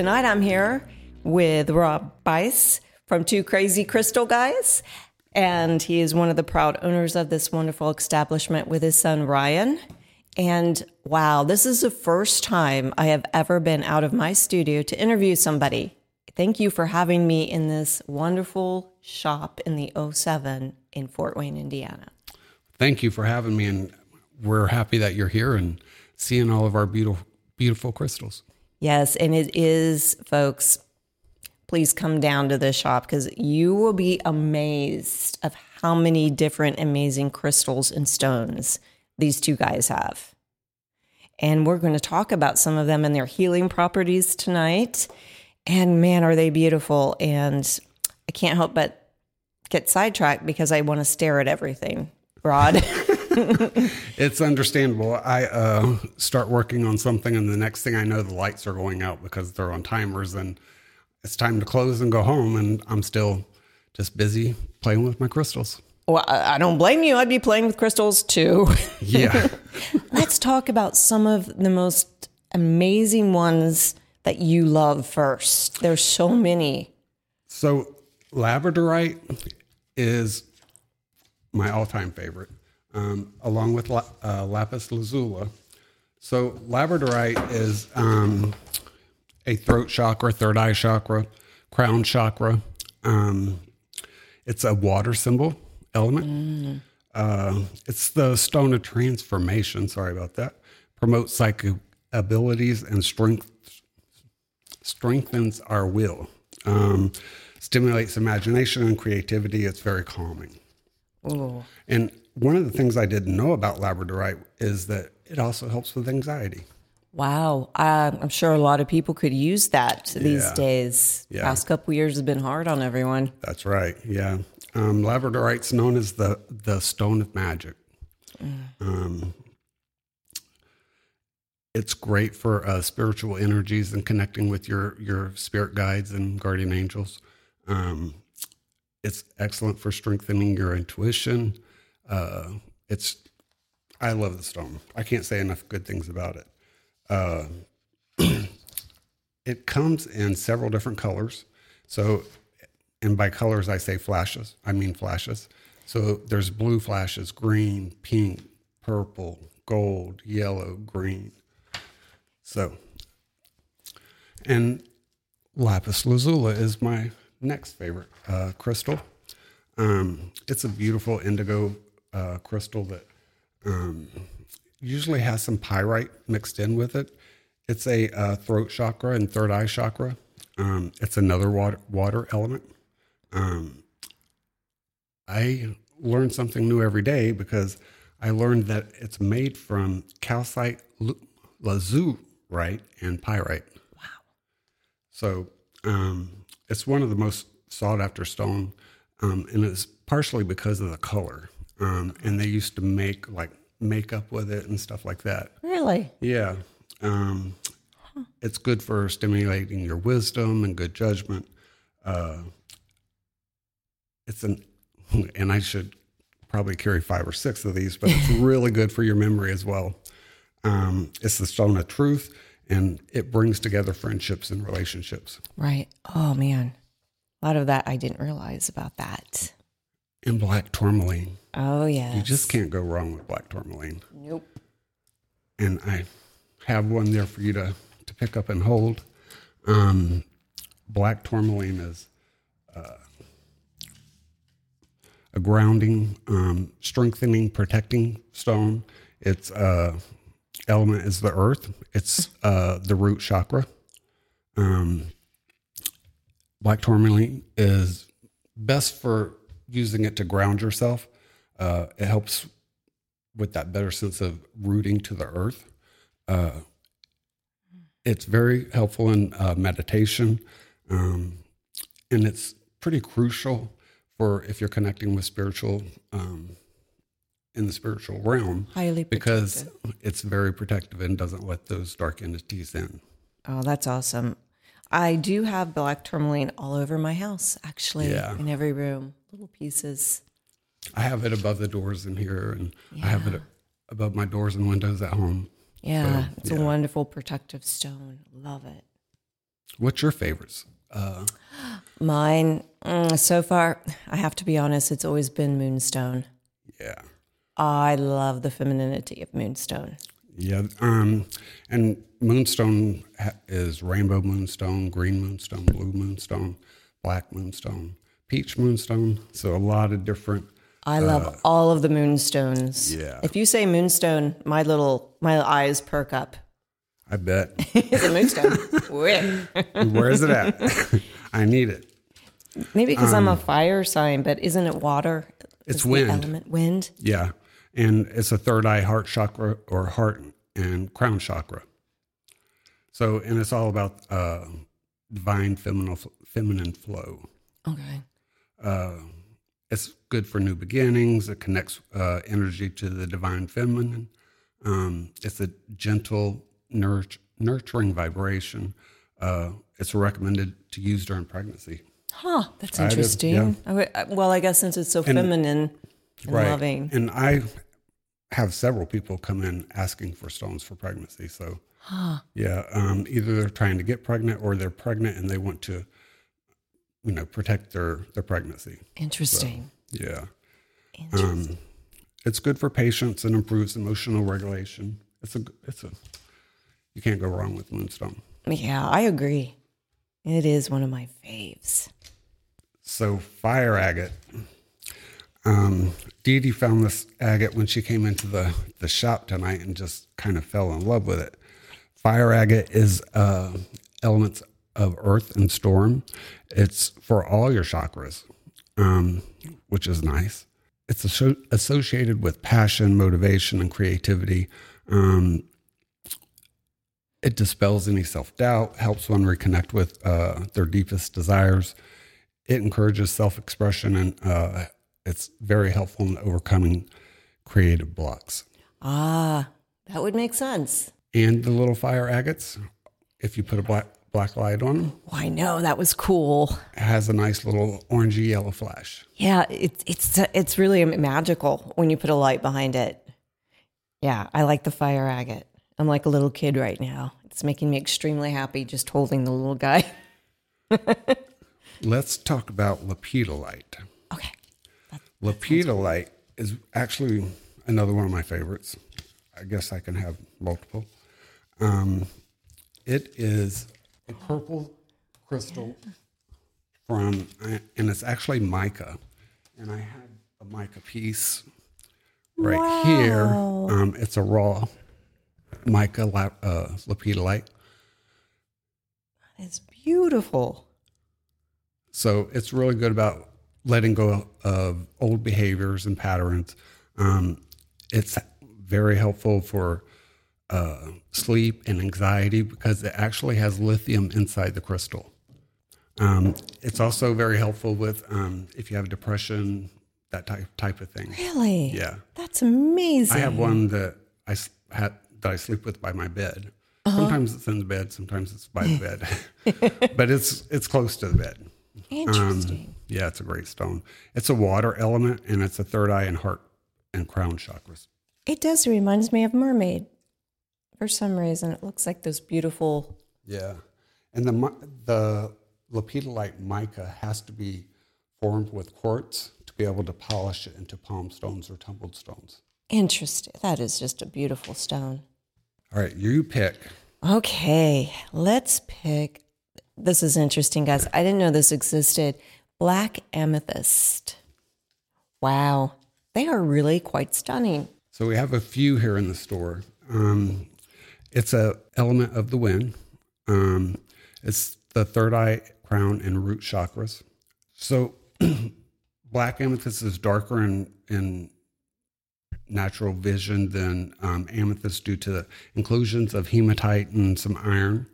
Tonight I'm here with Rod Bice from Two Crazy Crystal Guys. And he is one of the proud owners of this wonderful establishment with his son Ryan. And wow, this is the first time I have ever been out of my studio to interview somebody. Thank you for having me in this wonderful shop in the 07 in Fort Wayne, Indiana. Thank you for having me. And we're happy that you're here and seeing all of our beautiful, beautiful crystals. Yes, and it is, folks. Please come down to the shop because you will be amazed of how many different amazing crystals and stones these two guys have. And we're going to talk about some of them and their healing properties tonight. And man, are they beautiful. And I can't help but get sidetracked because I want to stare at everything, Rod. it's understandable. I uh, start working on something, and the next thing I know, the lights are going out because they're on timers, and it's time to close and go home. And I'm still just busy playing with my crystals. Well, I don't blame you. I'd be playing with crystals too. Yeah. Let's talk about some of the most amazing ones that you love first. There's so many. So, labradorite is my all time favorite um, along with la- uh, lapis lazuli. So labradorite is um, a throat chakra, third eye chakra, crown chakra. Um, it's a water symbol element. Mm. Uh, it's the stone of transformation. Sorry about that. Promotes psychic abilities and strength strengthens our will. Um, stimulates imagination and creativity. It's very calming. Ooh. And one of the things I didn't know about labradorite is that it also helps with anxiety. Wow, uh, I'm sure a lot of people could use that these yeah. days. Yeah. Past couple years have been hard on everyone. That's right. Yeah, um, labradorite's known as the the stone of magic. Mm. Um, it's great for uh, spiritual energies and connecting with your your spirit guides and guardian angels. Um, it's excellent for strengthening your intuition. Uh, it's I love the stone. I can't say enough good things about it. Uh, it comes in several different colors. So, and by colors I say flashes. I mean flashes. So there's blue flashes, green, pink, purple, gold, yellow, green. So, and lapis lazuli is my next favorite uh, crystal. Um, it's a beautiful indigo uh, crystal that um, usually has some pyrite mixed in with it. It's a uh, throat chakra and third eye chakra. Um, it's another water, water element. Um, I learn something new every day because I learned that it's made from calcite, lazurite, and pyrite. Wow. So um, it's one of the most sought after stone, um, and it's partially because of the color. Um, and they used to make like makeup with it and stuff like that. Really? Yeah. Um, It's good for stimulating your wisdom and good judgment. Uh, it's an, and I should probably carry five or six of these, but it's really good for your memory as well. Um, it's the stone of truth, and it brings together friendships and relationships. Right. Oh man. A lot of that I didn't realize about that. And black tourmaline. Oh yeah. You just can't go wrong with black tourmaline. Nope. and I have one there for you to, to pick up and hold. Um, black tourmaline is uh, a grounding, um, strengthening, protecting stone. Its uh, element is the earth. It's uh, the root chakra. Um, black tourmaline is best for using it to ground yourself. Uh, it helps with that better sense of rooting to the earth. Uh, it's very helpful in uh, meditation, um, and it's pretty crucial for if you're connecting with spiritual um, in the spiritual realm Highly because it's very protective and doesn't let those dark entities in. Oh, that's awesome. I do have black tourmaline all over my house, actually, Yeah. in every room, little pieces. I have it above the doors in here, and I have it above my doors and windows at home. Yeah, So, it's yeah. a wonderful protective stone. Love it. What's your favorites? Uh, Mine, mm, so far, I have to be honest, it's always been moonstone. yeah. I love the femininity of moonstone. Yeah, um, and moonstone is rainbow moonstone, green moonstone, blue moonstone, black moonstone, peach moonstone. So a lot of different. I love all of the moonstones. Yeah. If you say moonstone, my little my eyes perk up. I bet. It's a moonstone. Where? Where is it at? I need it. Maybe because I'm a fire sign, but isn't it water? Um, It's Is wind. Element wind. Yeah, and it's a third eye heart chakra or heart and crown chakra. So, and it's all about uh, divine feminine feminine flow. Okay. Uh, it's good for new beginnings. It connects uh, energy to the divine feminine. Um, it's a gentle, nurt- nurturing vibration. Uh, it's recommended to use during pregnancy. Huh. That's I did, interesting. yeah. I would- uh, well, I guess since it's so feminine and loving. And I have several people come in asking for stones for pregnancy. So, yeah, um, either they're trying to get pregnant or they're pregnant and they want to, you know, protect their, their pregnancy. Interesting. Yeah. Interesting. Um, it's good for patience and improves emotional regulation. It's a, it's a, you can't go wrong with moonstone. yeah, I agree. It is one of my faves. So fire agate. Um, Dee Dee found this agate when she came into the, the shop tonight and just kind of fell in love with it. Fire agate is uh, elements of earth and storm. It's for all your chakras, um, which is nice. It's asso- associated with passion, motivation, and creativity. Um, it dispels any self doubt, helps one reconnect with uh, their deepest desires. It encourages self expression and uh, it's very helpful in overcoming creative blocks. Ah, that would make sense. And the little fire agates, if you put a black, black light on them, Oh, I know that was cool. it has a nice little orangey yellow flash. Yeah, it's it's it's really magical when you put a light behind it. Yeah, I like the fire agate. I'm like a little kid right now. It's making me extremely happy just holding the little guy. Let's talk about lepidolite. Okay. Lepidolite is actually another one of my favorites. I guess I can have multiple. Um, it is a purple crystal from, and it's actually mica. And I have a mica piece right here. Um, it's a raw mica la- uh, lepidolite. It's beautiful. So it's really good about letting go of old behaviors and patterns. Um, it's very helpful for uh, sleep and anxiety because it actually has lithium inside the crystal. Um, it's also very helpful with um, if you have depression, that type type of thing. Really? Yeah. That's amazing. I have one that I had that I sleep with by my bed. Uh-huh. Sometimes it's in the bed, sometimes it's by the bed, but it's it's close to the bed. Interesting. Yeah, it's a great stone. It's a water element, and it's a third eye and heart and crown chakras. it does reminds me of mermaid. For some reason, it looks like those beautiful. Yeah, and the the lepidolite mica has to be formed with quartz to be able to polish it into palm stones or tumbled stones. Interesting. That is just a beautiful stone. All right, you pick. Okay, let's pick. This is interesting, guys. I didn't know this existed. Black amethyst. Wow, they are really quite stunning. So we have a few here in the store. Um, it's a element of the wind. Um, it's the third eye, crown, and root chakras. So black amethyst is darker in, in natural vision than um, amethyst due to the inclusions of hematite and some iron.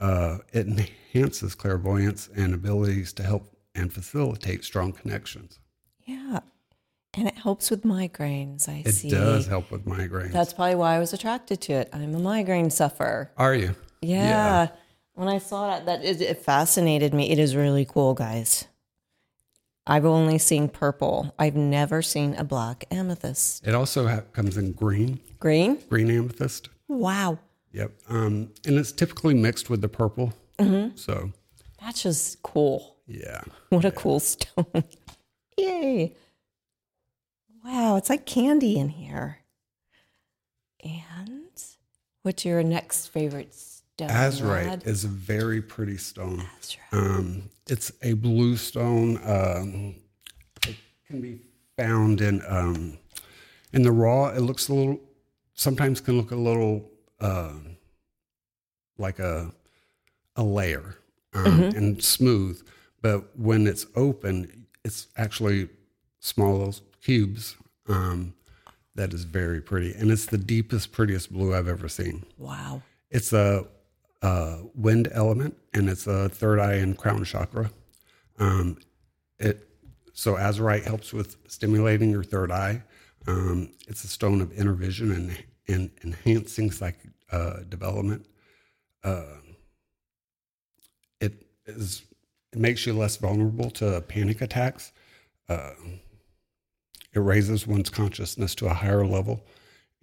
Uh, it enhances clairvoyance and abilities to help and facilitate strong connections. Yeah, and it helps with migraines. I It see. It does help with migraines. That's probably why I was attracted to it. I'm a migraine sufferer. Are you? Yeah. When I saw that, that it, it fascinated me. It is really cool, guys. I've only seen purple. I've never seen a black amethyst. It also ha- comes in green, Green? green amethyst. Wow. Yep. Um, and it's typically mixed with the purple. Mm-hmm. So, That's just cool. Yeah. What a cool stone. Yay. Wow, it's like candy in here. And what's your next favorite stone? Azurite Rod? is a very pretty stone. Azurite. Um, it's a blue stone. Um, it can be found in um, in the raw. It looks a little. Sometimes can look a little uh, like a a layer um, and smooth, but when it's open, it's actually small cubes. Um, that is very pretty, and it's the deepest, prettiest blue I've ever seen. Wow. It's a, a wind element, and it's a third eye and crown chakra. Um, it so azurite helps with stimulating your third eye. Um, it's a stone of inner vision and, and enhancing psychic uh, development. Uh, it is it makes you less vulnerable to panic attacks. Uh, it raises one's consciousness to a higher level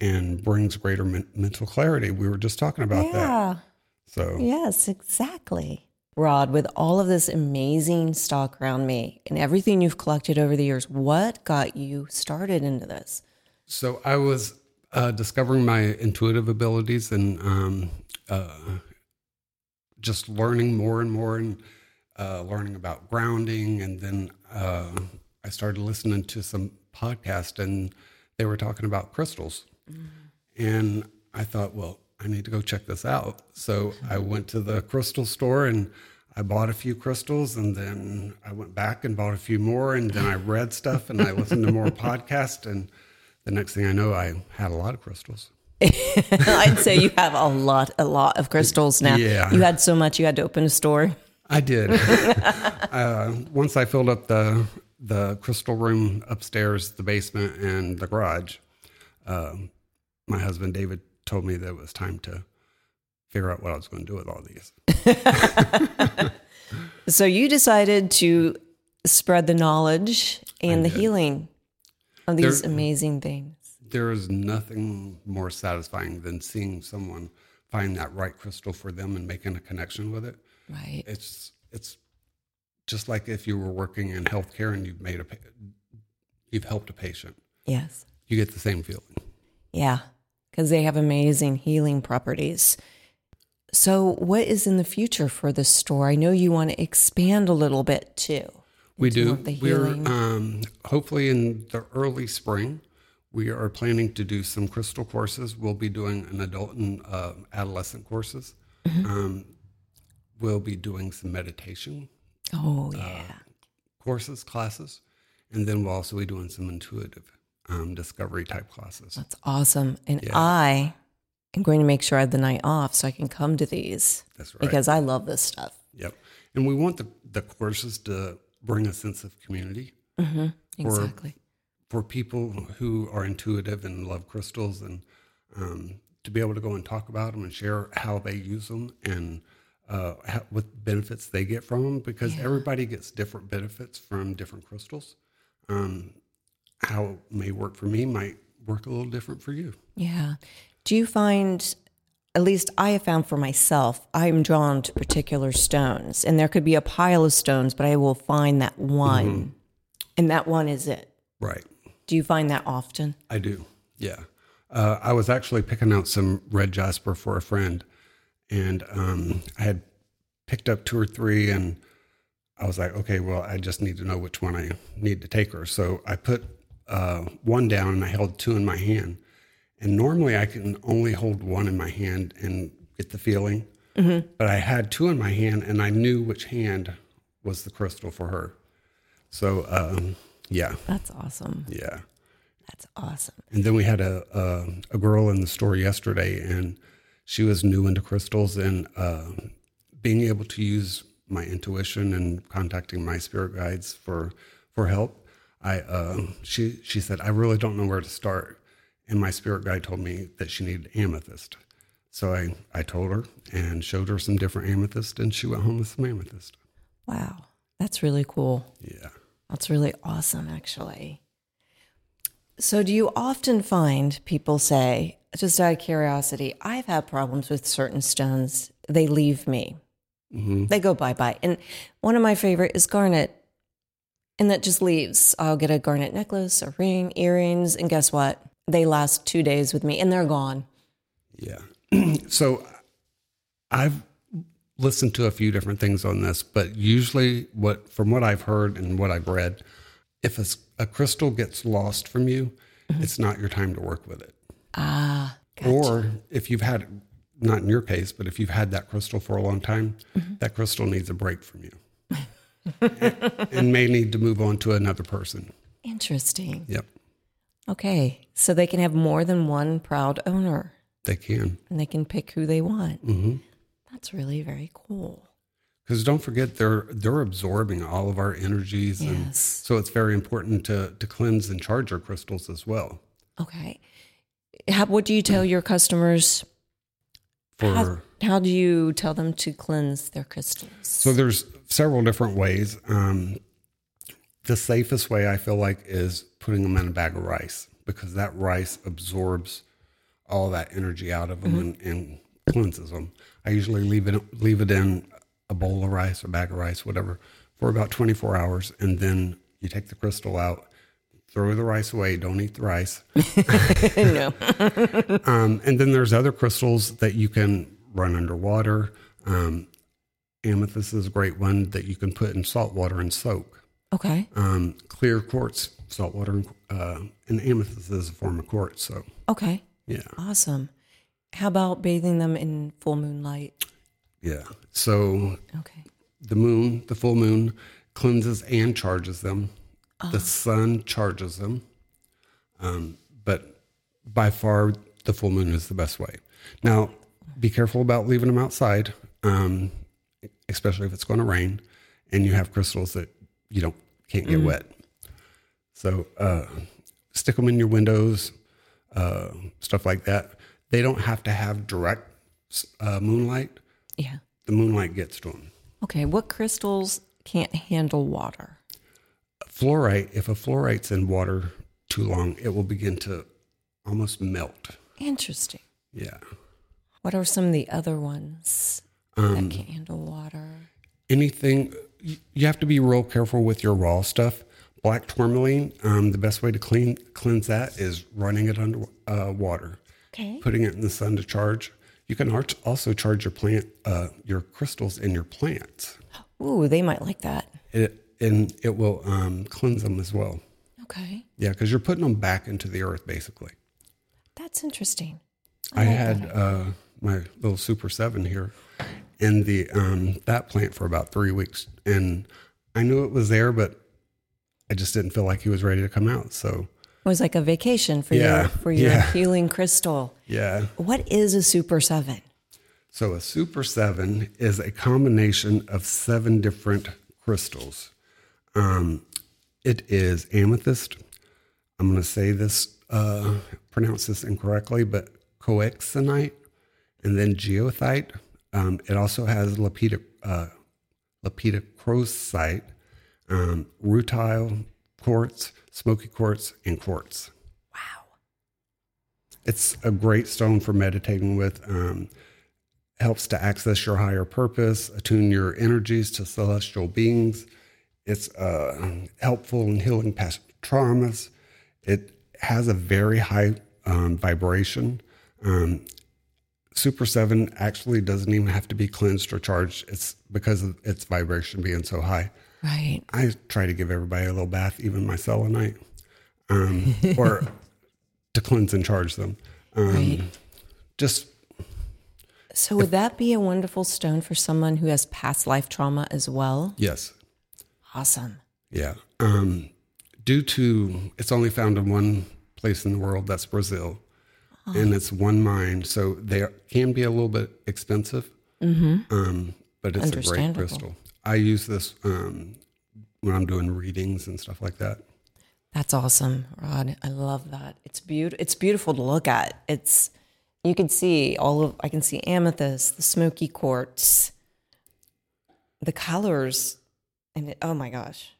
and brings greater men- mental clarity. We were just talking about that. Yeah. So Yes, exactly. Rod, with all of this amazing stock around me and everything you've collected over the years, what got you started into this? So I was uh, discovering my intuitive abilities and um, uh, just learning more and more and uh, learning about grounding. And then uh, I started listening to some podcast and they were talking about crystals. And I thought, well, I need to go check this out. So I went to the crystal store and I bought a few crystals and then I went back and bought a few more and then I read stuff and I listened to more podcasts and the next thing I know I had a lot of crystals. I'd say you have a lot, a lot of crystals now. Yeah. You had so much you had to open a store. I did. uh, once I filled up the the crystal room upstairs, the basement, and the garage, um, my husband David told me that it was time to figure out what I was going to do with all these. So you decided to spread the knowledge and the healing of these There- amazing things. There is nothing more satisfying than seeing someone find that right crystal for them and making a connection with it. Right. It's it's just like if you were working in healthcare and you've made a you've helped a patient. Yes. You get the same feeling. Yeah. Because they have amazing healing properties. So, what is in the future for the store? I know you want to expand a little bit too. We do. The We're um, hopefully in the early spring. We are planning to do some crystal courses. We'll be doing an adult and uh, adolescent courses. Mm-hmm. Um, we'll be doing some meditation oh, uh, yeah. courses, classes, and then we'll also be doing some intuitive um, discovery type classes. That's awesome. And I am going to make sure I have the night off so I can come to these That's right. because I love this stuff. Yep. And we want the, the courses to bring a sense of community. Exactly. for people who are intuitive and love crystals and um, to be able to go and talk about them and share how they use them and uh, how, what benefits they get from them because everybody gets different benefits from different crystals. Um, how it may work for me might work a little different for you. Yeah. Do you find, at least I have found for myself, I'm drawn to particular stones, and there could be a pile of stones, but I will find that one, and that one is it. Right. Do you find that often? I do. Yeah. Uh, I was actually picking out some red jasper for a friend, and um, I had picked up two or three, and I was like, okay, well, I just need to know which one I need to take her. So I put uh, one down, and I held two in my hand. And normally I can only hold one in my hand and get the feeling, but I had two in my hand, and I knew which hand was the crystal for her. So um, yeah, That's awesome. yeah. That's awesome. And then we had a, a a girl in the store yesterday, and she was new into crystals and uh, being able to use my intuition and contacting my spirit guides for for help. I uh, she she said I really don't know where to start, and my spirit guide told me that she needed amethyst. So I I told her and showed her some different amethyst, and she went home with some amethyst. Wow. That's really cool. Yeah. That's really awesome, actually. So, do you often find people say, just out of curiosity, I've had problems with certain stones. They leave me, mm-hmm. they go bye bye. And one of my favorite is garnet, and that just leaves. I'll get a garnet necklace, a ring, earrings, and guess what? They last two days with me and they're gone. Yeah. so I've listened to a few different things on this, but usually what from what I've heard and what I've read, if a crystal gets lost from you, mm-hmm. it's not your time to work with it. Ah, Or if you've had not in your case, but if you've had that crystal for a long time, that crystal needs a break from you. and, and may need to move on to another person. interesting. Yep. Okay. So they can have more than one proud owner They can. and they can pick who they want. hmm That's really very cool. because don't forget they're they're absorbing all of our energies and so it's very important to to cleanse and charge our crystals as well Okay. How, what do you tell your customers? for How, how do you tell them to cleanse their crystals? so there's several different ways um, the safest way i feel like is putting them in a bag of rice because that rice absorbs all that energy out of them and, and cleanses them i usually leave it leave it in a bowl of rice or bag of rice whatever for about 24 hours and then you take the crystal out throw the rice away don't eat the rice no. Um, and then there's other crystals that you can run underwater. Um, amethyst is a great one that you can put in salt water and soak. Okay. Um, clear quartz, salt water, and, uh, and amethyst is a form of quartz. So, Okay. yeah, Awesome. How about bathing them in full moonlight? yeah. So Okay. the moon, the full moon, cleanses and charges them. The sun charges them. Um, but by far, the full moon is the best way. Now, be careful about leaving them outside, um, especially if it's going to rain and you have crystals that you don't can't get wet. So uh, stick them in your windows, uh, stuff like that. They don't have to have direct uh, moonlight. Yeah. The moonlight gets to them. Okay. What crystals can't handle water? Fluorite, if a fluorite's in water too long, it will begin to almost melt. Interesting. Yeah. What are some of the other ones Um, that can't handle water? Anything, you you have to be real careful with your raw stuff. Black tourmaline, um, the best way to clean cleanse that is running it under uh, water, Okay. putting it in the sun to charge. You can arch- also charge your plant, uh, your crystals in your plants, Ooh, they might like that. it, and it will um, cleanse them as well. Okay. Yeah, because you're putting them back into the earth basically. That's interesting. I had uh, my little Super Seven here in the um, that plant for about three weeks, and I knew it was there, but I just didn't feel like he was ready to come out. So It was like a vacation for Yeah, your for your yeah. healing crystal. yeah, What is a super seven? so a Super Seven is a combination of seven different crystals. Um, it is amethyst, I'm going to say this, uh, pronounce this incorrectly, but coexonite and then geothite. Um, it also has lapita, uh, lepidocrocite, um, rutile quartz, smoky quartz, and quartz. Wow. It's a great stone for meditating with. Um, helps to access your higher purpose, attune your energies to celestial beings. It's uh, helpful in healing past traumas. It has a very high um, vibration. Um, Super 7 actually doesn't even have to be cleansed or charged. It's because of its vibration being so high. Right. I try to give everybody a little bath, even my selenite, um, or to cleanse and charge them. Um, Right. Just So would that be a wonderful stone for someone who has past life trauma as well? yes, Awesome. yeah. Um, due to it's only found in one place in the world, that's Brazil, and it's one mine, so they are- can be a little bit expensive. Um, but it's a great crystal. I use this um, when I'm doing readings and stuff like that. That's awesome, Rod. I love that. It's beautiful. It's beautiful to look at. It's you can see all of. I can see amethyst, the smoky quartz, the colors, and it, oh my gosh.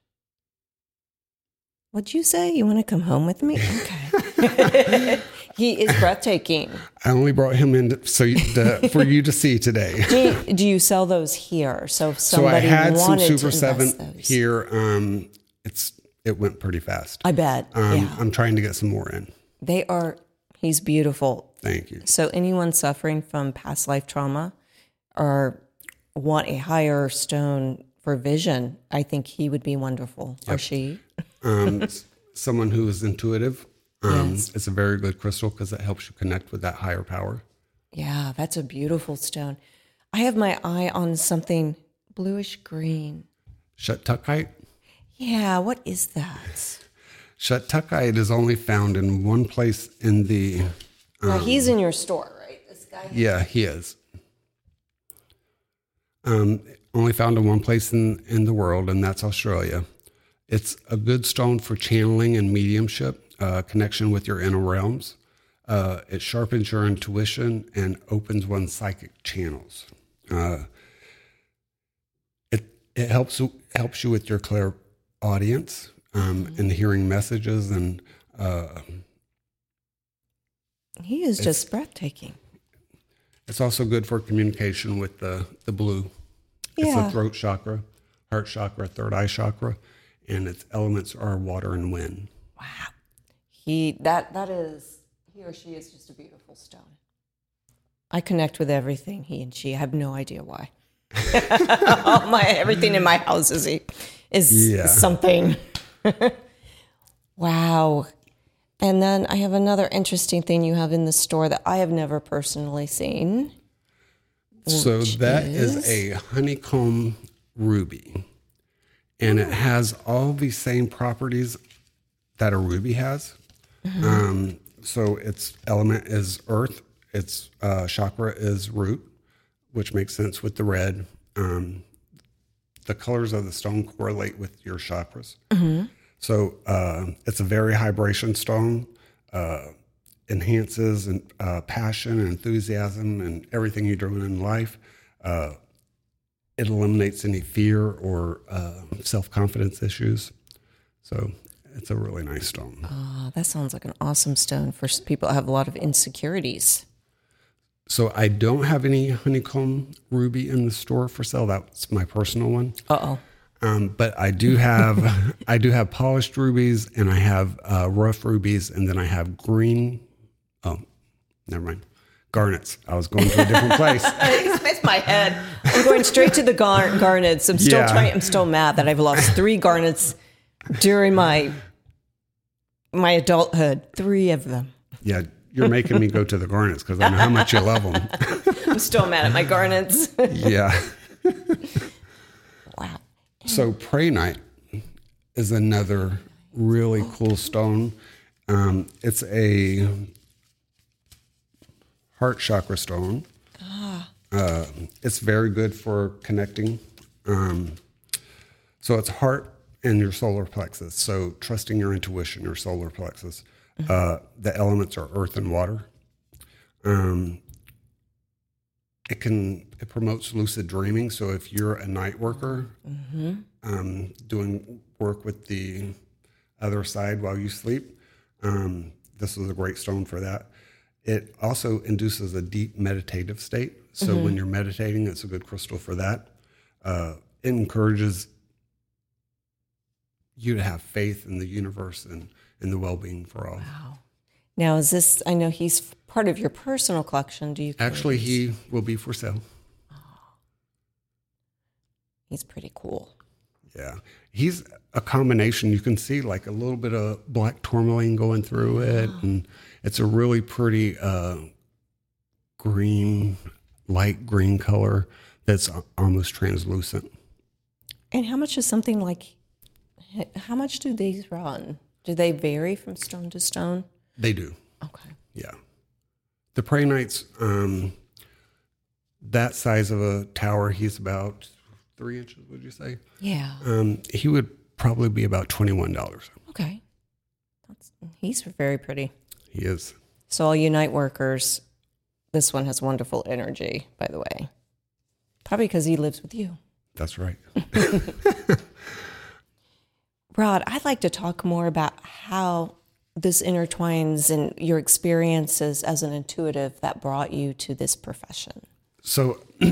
What'd you say? You want to come home with me? Okay. he is breathtaking. I only brought him in so you, to, for you to see today. Do you, do you sell those here? So if So I somebody had some Super Seven here. Um, it's it went pretty fast. I bet. Um, yeah, I'm trying to get some more in. they are. He's beautiful. Thank you. So anyone suffering from past life trauma or want a higher stone for vision, I think he would be wonderful. Or she. Um, someone who is intuitive. Um, Yes. It's a very good crystal because it helps you connect with that higher power. Yeah, that's a beautiful stone. I have my eye on something bluish green. Shattuckite. Yeah, what is that? Shattuckite is only found in one place in the. Now he's in your store, right? This guy. Yeah, he is. Um, only found in one place in, in the world, and that's Australia. It's a good stone for channeling and mediumship, uh, connection with your inner realms. Uh, it sharpens your intuition and opens one's psychic channels. Uh, it it helps helps you with your clear audience um, and hearing messages and uh, He is just breathtaking. It's also good for communication with the, the blue. It's Yeah. the throat chakra, heart chakra, third eye chakra, and its elements are water and wind. Wow. He that that is he or she is just a beautiful stone. I connect with everything he and she. I have no idea why. All my everything in my house is is Yeah. something. wow. And then I have another interesting thing you have in the store that I have never personally seen. So that is a honeycomb ruby, and it has all the same properties that a ruby has. Um, so its element is earth, its uh, chakra is root, which makes sense with the red. Um, the colors of the stone correlate with your chakras. So uh, it's a very vibration stone. Uh, enhances and uh, passion and enthusiasm and everything you're doing in life. Uh, it eliminates any fear or uh, self confidence issues. So it's a really nice stone. Oh, that sounds like an awesome stone for people that have a lot of insecurities. So I don't have any honeycomb ruby in the store for sale. That's my personal one. Uh oh. Um, but I do have I do have polished rubies and I have uh, rough rubies and then I have green. Never mind. Garnets. I was going to a different place. It's my head. I'm going straight to the gar- garnets. I'm still Yeah. trying. I'm still mad that I've lost three garnets during my my adulthood. Three of them. Yeah, you're making me go to the Garnets because I know how much you love them. I'm still mad at my garnets. Yeah. wow. So Prehnite is another really cool stone. Um, it's a heart chakra stone. Uh, it's very good for connecting. Um, so it's heart and your solar plexus. So trusting your intuition, your solar plexus. Uh, the elements are earth and water. Um, it can it promotes lucid dreaming. So if you're a night worker, um, doing work with the other side while you sleep, um, this is a great stone for that. It also induces a deep meditative state. So when you're meditating, it's a good crystal for that. Uh, it encourages you to have faith in the universe and in the well-being for all. Wow. Now, is this, I know he's part of your personal collection. Do you? Actually, he will be for sale. Oh. He's pretty cool. Yeah, he's a combination. You can see like a little bit of black tourmaline going through it, and it's a really pretty uh, green, light green color that's almost translucent. And how much is something like, how much do these run? Do they vary from stone to stone? They do, Okay. yeah. The Prehnites, um, that size of a tower, he's about three inches. Would you say? Yeah. Um, he would probably be about twenty-one dollars. Okay. That's, he's very pretty. He is. So, all you night workers, this one has wonderful energy, by the way. Probably because he lives with you. That's right. Rod, I'd like to talk more about how this intertwines in your experiences as an intuitive that brought you to this profession. So,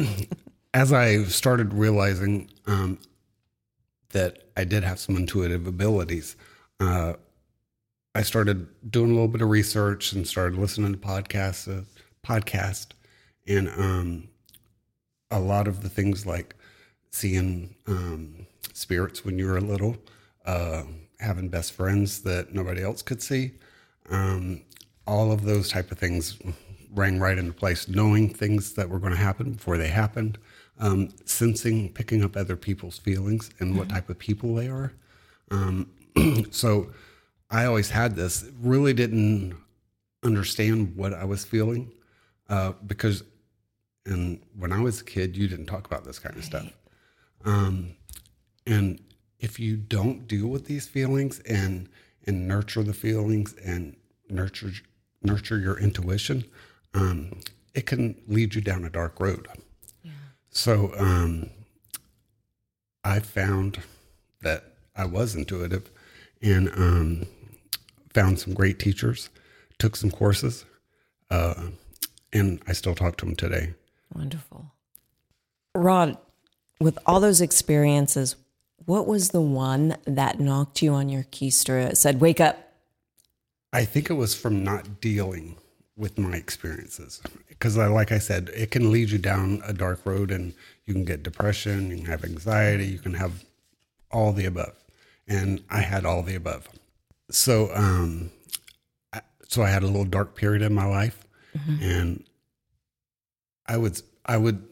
as I started realizing um, that I did have some intuitive abilities, uh, I started doing a little bit of research and started listening to podcasts, uh, podcast, and um, a lot of the things like seeing um, spirits when you were little, uh, having best friends that nobody else could see. Um, all of those type of things rang right into place. Knowing things that were going to happen before they happened, um, sensing, picking up other people's feelings and what type of people they are. Um, so I always had this. Really didn't understand what I was feeling uh, because, and when I was a kid, you didn't talk about this kind of stuff. Um, and if you don't deal with these feelings and and nurture the feelings and nurture nurture your intuition, um, it can lead you down a dark road. So um, I found that I was intuitive and um, found some great teachers, took some courses, uh, and I still talk to them today. Wonderful. Rod, with all those experiences, what was the one that knocked you on your keister? Said, "Wake up." I think it was from not dealing with my experiences. Because, like I said, it can lead you down a dark road and you can get depression, you can have anxiety, you can have all the above. And I had all the above. So, um, I, so I had a little dark period in my life. And I would, I would,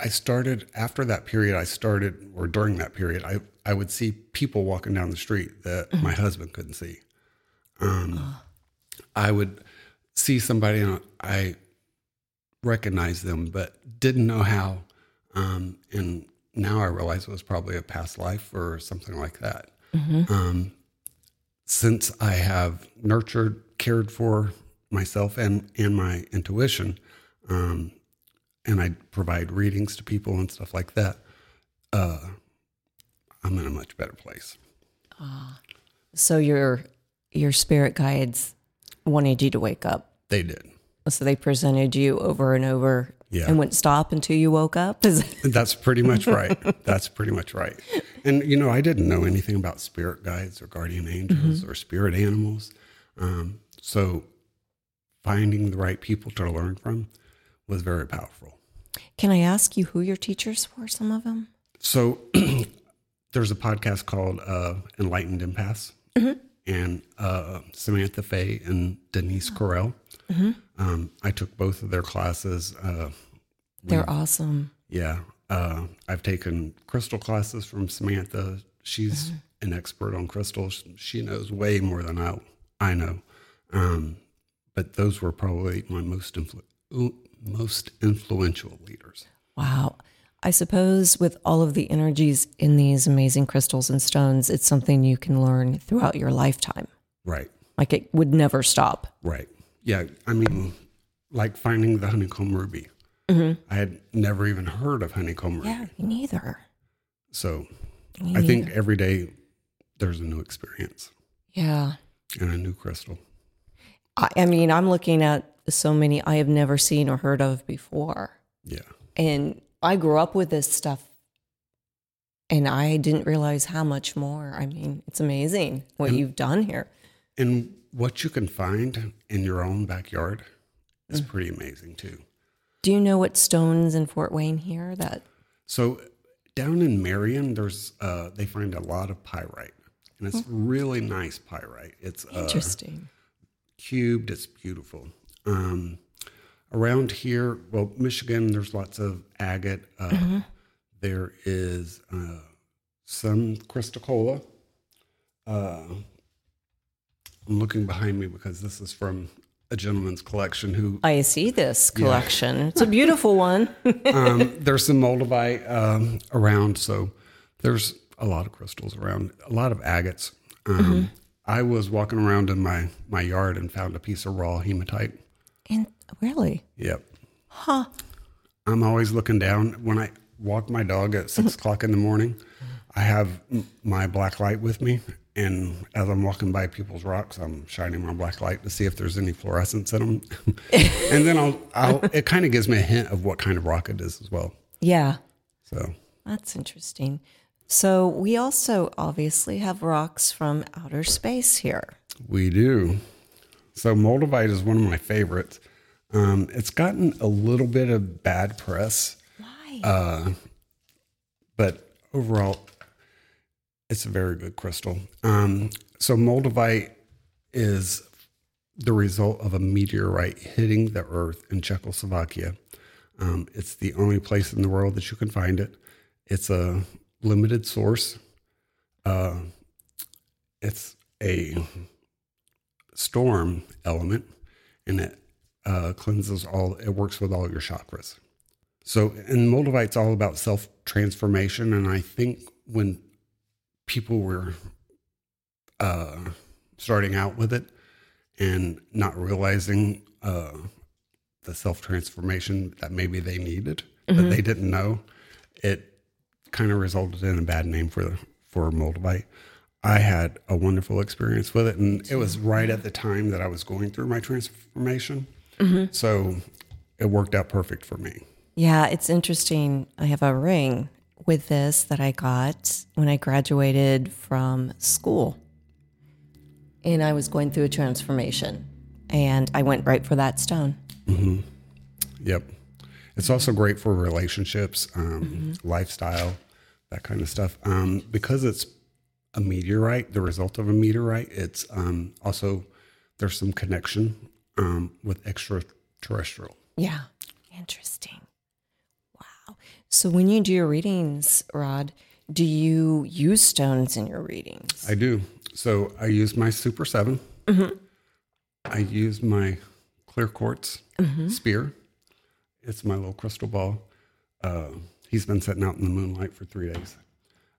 I started after that period, I started, or during that period, I, I would see people walking down the street that my husband couldn't see. Um, I would see somebody and I recognized them, but didn't know how. Um, and now I realize it was probably a past life or something like that. Um, since I have nurtured, cared for myself and, and my intuition, um, and I provide readings to people and stuff like that, uh, I'm in a much better place. So your your spirit guides wanted you to wake up. They did. So they presented you over and over Yeah. and wouldn't stop until you woke up. That's pretty much right. That's pretty much right. And you know, I didn't know anything about spirit guides or guardian angels or spirit animals. Um, so finding the right people to learn from was very powerful. Can I ask you who your teachers were? Some of them. So there's a podcast called uh, Enlightened Empaths, and uh, Samantha Fey and Denise Corell. Um, I took both of their classes. Uh, They're awesome. Yeah. Uh, I've taken crystal classes from Samantha. She's an expert on crystals. She knows way more than I, I know. Um, but those were probably my most influ- most influential leaders. Wow. I suppose with all of the energies in these amazing crystals and stones, it's something you can learn throughout your lifetime. Right. Like it would never stop. Right. Yeah. I mean, like finding the honeycomb ruby. Mm-hmm. I had never even heard of honeycomb. Yeah, neither. So Me I think every day there's a new experience Yeah. and a new crystal. I, I mean, I'm looking at so many I have never seen or heard of before. Yeah. And I grew up with this stuff and I didn't realize how much more. I mean, it's amazing what you've done here. And what you can find in your own backyard is mm. pretty amazing too. Do you know what stones in Fort Wayne here that So down in Marion, there's uh, they find a lot of pyrite, and it's really nice pyrite. It's uh, interesting? cubed. It's beautiful. Um, around here, well, Michigan, there's lots of agate. Uh, there is uh, some chrysocolla. Uh, I'm looking behind me because this is from a gentleman's collection who I see this collection. It's a beautiful one. um, there's some moldavite um, around, so there's a lot of crystals around, a lot of agates. Um, I was walking around in my my yard and found a piece of raw hematite. and really? Yep. Huh. I'm always looking down when I walk my dog at six o'clock in the morning. I have m- my black light with me, and as I'm walking by people's rocks, I'm shining my black light to see if there's any fluorescence in them. and then I'll, I'll it kind of gives me a hint of what kind of rock it is as well. Yeah. So That's interesting. So we also obviously have rocks from outer space here. We do. So Moldavite is one of my favorites. Um, it's gotten a little bit of bad press, Why? but overall, it's a very good crystal. Um, so Moldavite is the result of a meteorite hitting the Earth in Czechoslovakia. Um, it's the only place in the world that you can find it. It's a limited source. Uh, it's a storm element, and it uh, cleanses all. It works with all your chakras. So, and Moldavite's all about self transformation, and I think when people were uh, starting out with it and not realizing uh, the self transformation that maybe they needed, but they didn't know, it kind of resulted in a bad name for for Moldavite. I had a wonderful experience with it, and it was right at the time that I was going through my transformation, so it worked out perfect for me. Yeah, it's interesting. I have a ring with this that I got when I graduated from school. And I was going through a transformation. And I went right for that stone. Yep. It's also great for relationships, um, lifestyle, that kind of stuff. Um, because it's a meteorite, the result of a meteorite, it's um, also, there's some connection um, with extraterrestrial. Yeah. Interesting. So when you do your readings, Rod, do you use stones in your readings? I do. So I use my Super 7. I use my clear quartz spear. It's my little crystal ball. Uh, he's been sitting out in the moonlight for three days.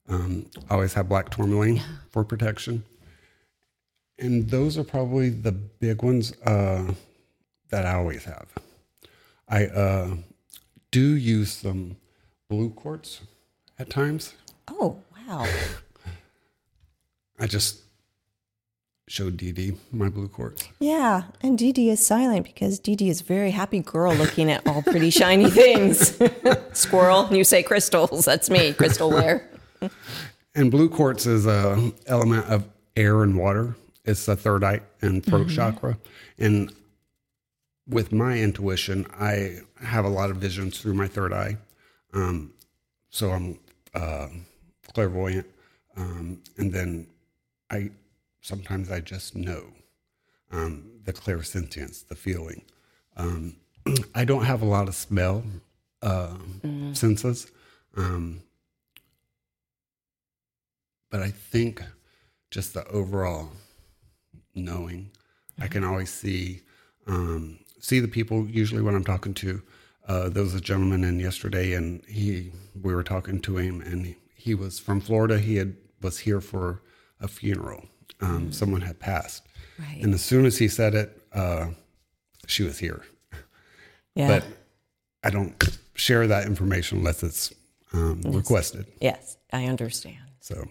Um, I always have black tourmaline for protection. And those are probably the big ones uh, that I always have. I uh, do use some blue quartz at times. Oh, wow. I just showed Dee Dee my blue quartz. Yeah, and Dee Dee is silent because Dee Dee is a very happy girl looking at all pretty shiny things. Squirrel, you say crystals. That's me, crystal wear. And blue quartz is a element of air and water. It's the third eye and throat mm-hmm. chakra. And with my intuition, I have a lot of visions through my third eye. Um, so I'm uh, clairvoyant. Um, and then I sometimes I just know um, the clairsentience, the feeling. Um, I don't have a lot of smell uh, senses. Um, but I think just the overall knowing, I can always see um, see the people usually when I'm talking to. Uh, there was a gentleman in yesterday, and he we were talking to him, and he, he was from Florida. He had was here for a funeral. Um, Someone had passed, Right. and as soon as he said it, uh, she was here. yeah. But I don't share that information unless it's um, requested. yes, I understand. So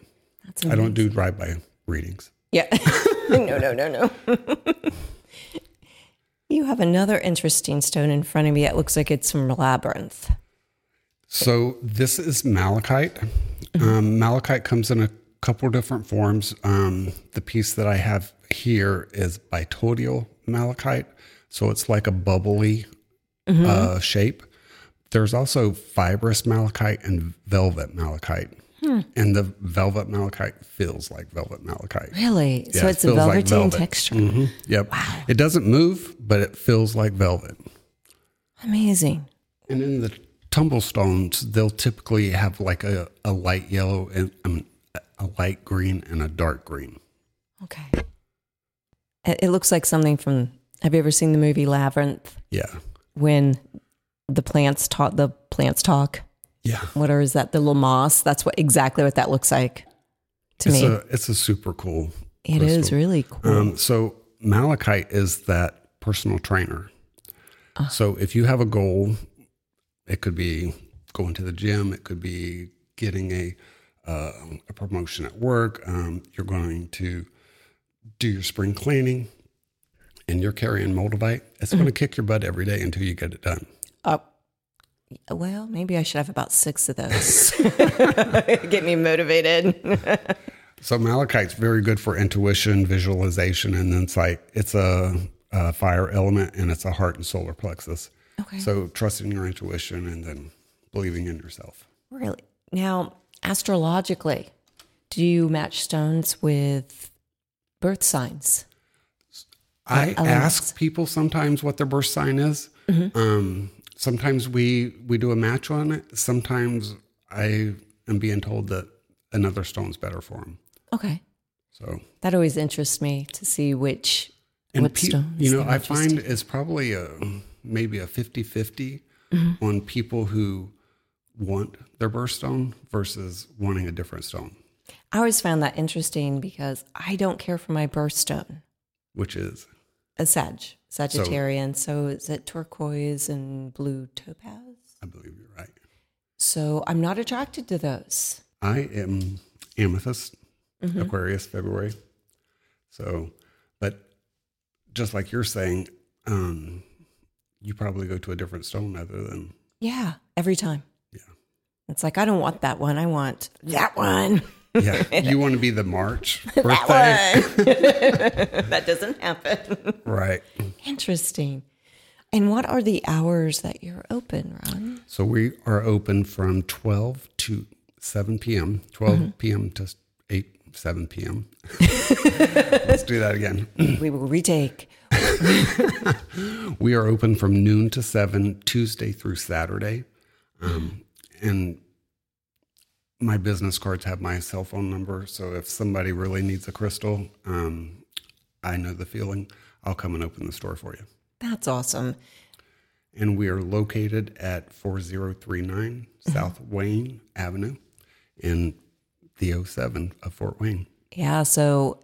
That's I don't do drive-by readings. Yeah. no, no, no, no. you have another interesting stone in front of me. It looks like it's from Labyrinth. So this is malachite. Um, malachite comes in a couple different forms. Um, the piece that I have here is botryoidal malachite, so it's like a bubbly uh, shape. There's also fibrous malachite and velvet malachite, and the velvet malachite feels like velvet malachite. Really? so Yeah, it it's a feels like velvet. texture. Mhm. Yep. It doesn't move, but it feels like velvet. Amazing. And in the tumblestones, they'll typically have like a, a light yellow and um, a light green and a dark green. Okay. It, it looks like something from. Have you ever seen the movie Labyrinth Yeah. when the plants talk? The plants talk. Yeah. What is that? The little moss. That's what exactly what that looks like to It's me. a it's a super cool. It is crystal. really cool. Um, so malachite is that personal trainer. Ah. So if you have a goal, it could be going to the gym. It could be getting a uh, a promotion at work. Um, you're going to do your spring cleaning, and you're carrying Moldavite. It's Mm-hmm. going to kick your butt every day until you get it done. Uh, well, maybe I should have about six of those. Get me motivated. So malachite's very good for intuition, visualization, and insight. It's a, a fire element, and it's a heart and solar plexus. Okay. So trusting your intuition and then believing in yourself. Really? Now, astrologically, do you match stones with birth signs? I elements. ask people sometimes what their birth sign is. Um, sometimes we we do a match on it. Sometimes I am being told that another stone's better for him. Okay. So That always interests me to see which and what pe- stones. you know, I find it's probably a maybe a 50-50 Mm-hmm. on people who want their birthstone versus wanting a different stone, I always found that interesting because I don't care for my birthstone. which is A Sag, Sagittarian. So, is it turquoise and blue topaz? I believe you're right. So I'm not attracted to those. I am amethyst, Mm-hmm. Aquarius, February. So, but just like you're saying, um, you probably go to a different stone other than Yeah, every time. Yeah. It's like I don't want that one. I want that one. yeah. you want to be the March birthday, That one. that doesn't happen. right? Interesting. And what are the hours that you're open, Rod? So we are open from 12 to 7 p.m. 12 Mm-hmm. p.m. to 8 7 p.m. Let's do that again. We will retake. We are open from noon to 7 Tuesday through Saturday. Um, and my business cards have my cell phone number. So if somebody really needs a crystal, um, I know the feeling. I'll come and open the store for you. That's awesome. And we are located at 4039 South Wayne Avenue in the 07 of Fort Wayne. Yeah. So,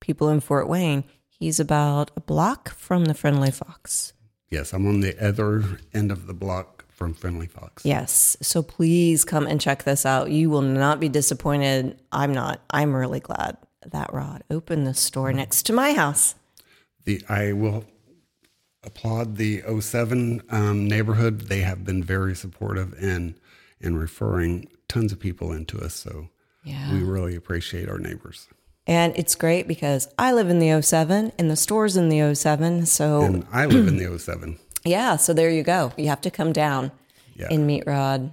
people in Fort Wayne, he's about a block from the Friendly Fox. Yes, I'm on the other end of the block from Friendly Fox. Yes. So, please come and check this out. You will not be disappointed. I'm not. I'm really glad that Rod opened the store next to my house. The I will applaud the 07 um, neighborhood. They have been very supportive in in referring tons of people into us. So Yeah. we really appreciate our neighbors. And it's great because I live in the 07 and the store's in the 07. So, And I live in the 07. Yeah, so there you go. You have to come down Yeah. and meet Rod.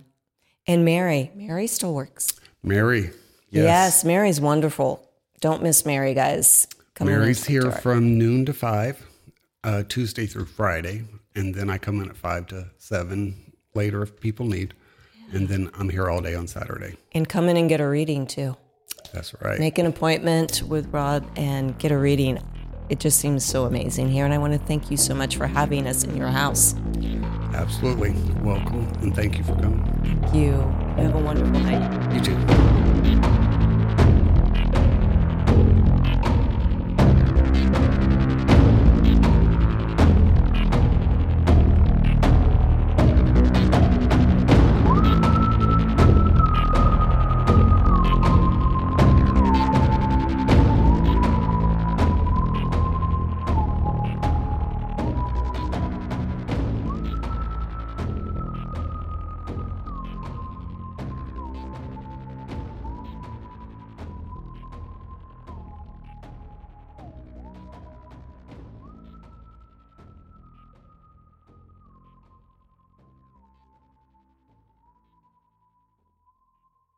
And Mary. Mary still works. Mary. Yes, Mary's wonderful. Don't miss Mary, guys. Come Mary's here her. from noon to five, uh, Tuesday through Friday, and then I come in at five to seven later if people need, and then I'm here all day on Saturday. And come in and get a reading too. That's right. Make an appointment with Rod and get a reading. It just seems so amazing here, and I want to thank you so much for having us in your house. Absolutely. Welcome, and thank you for coming. Thank you. You have a wonderful night. You too.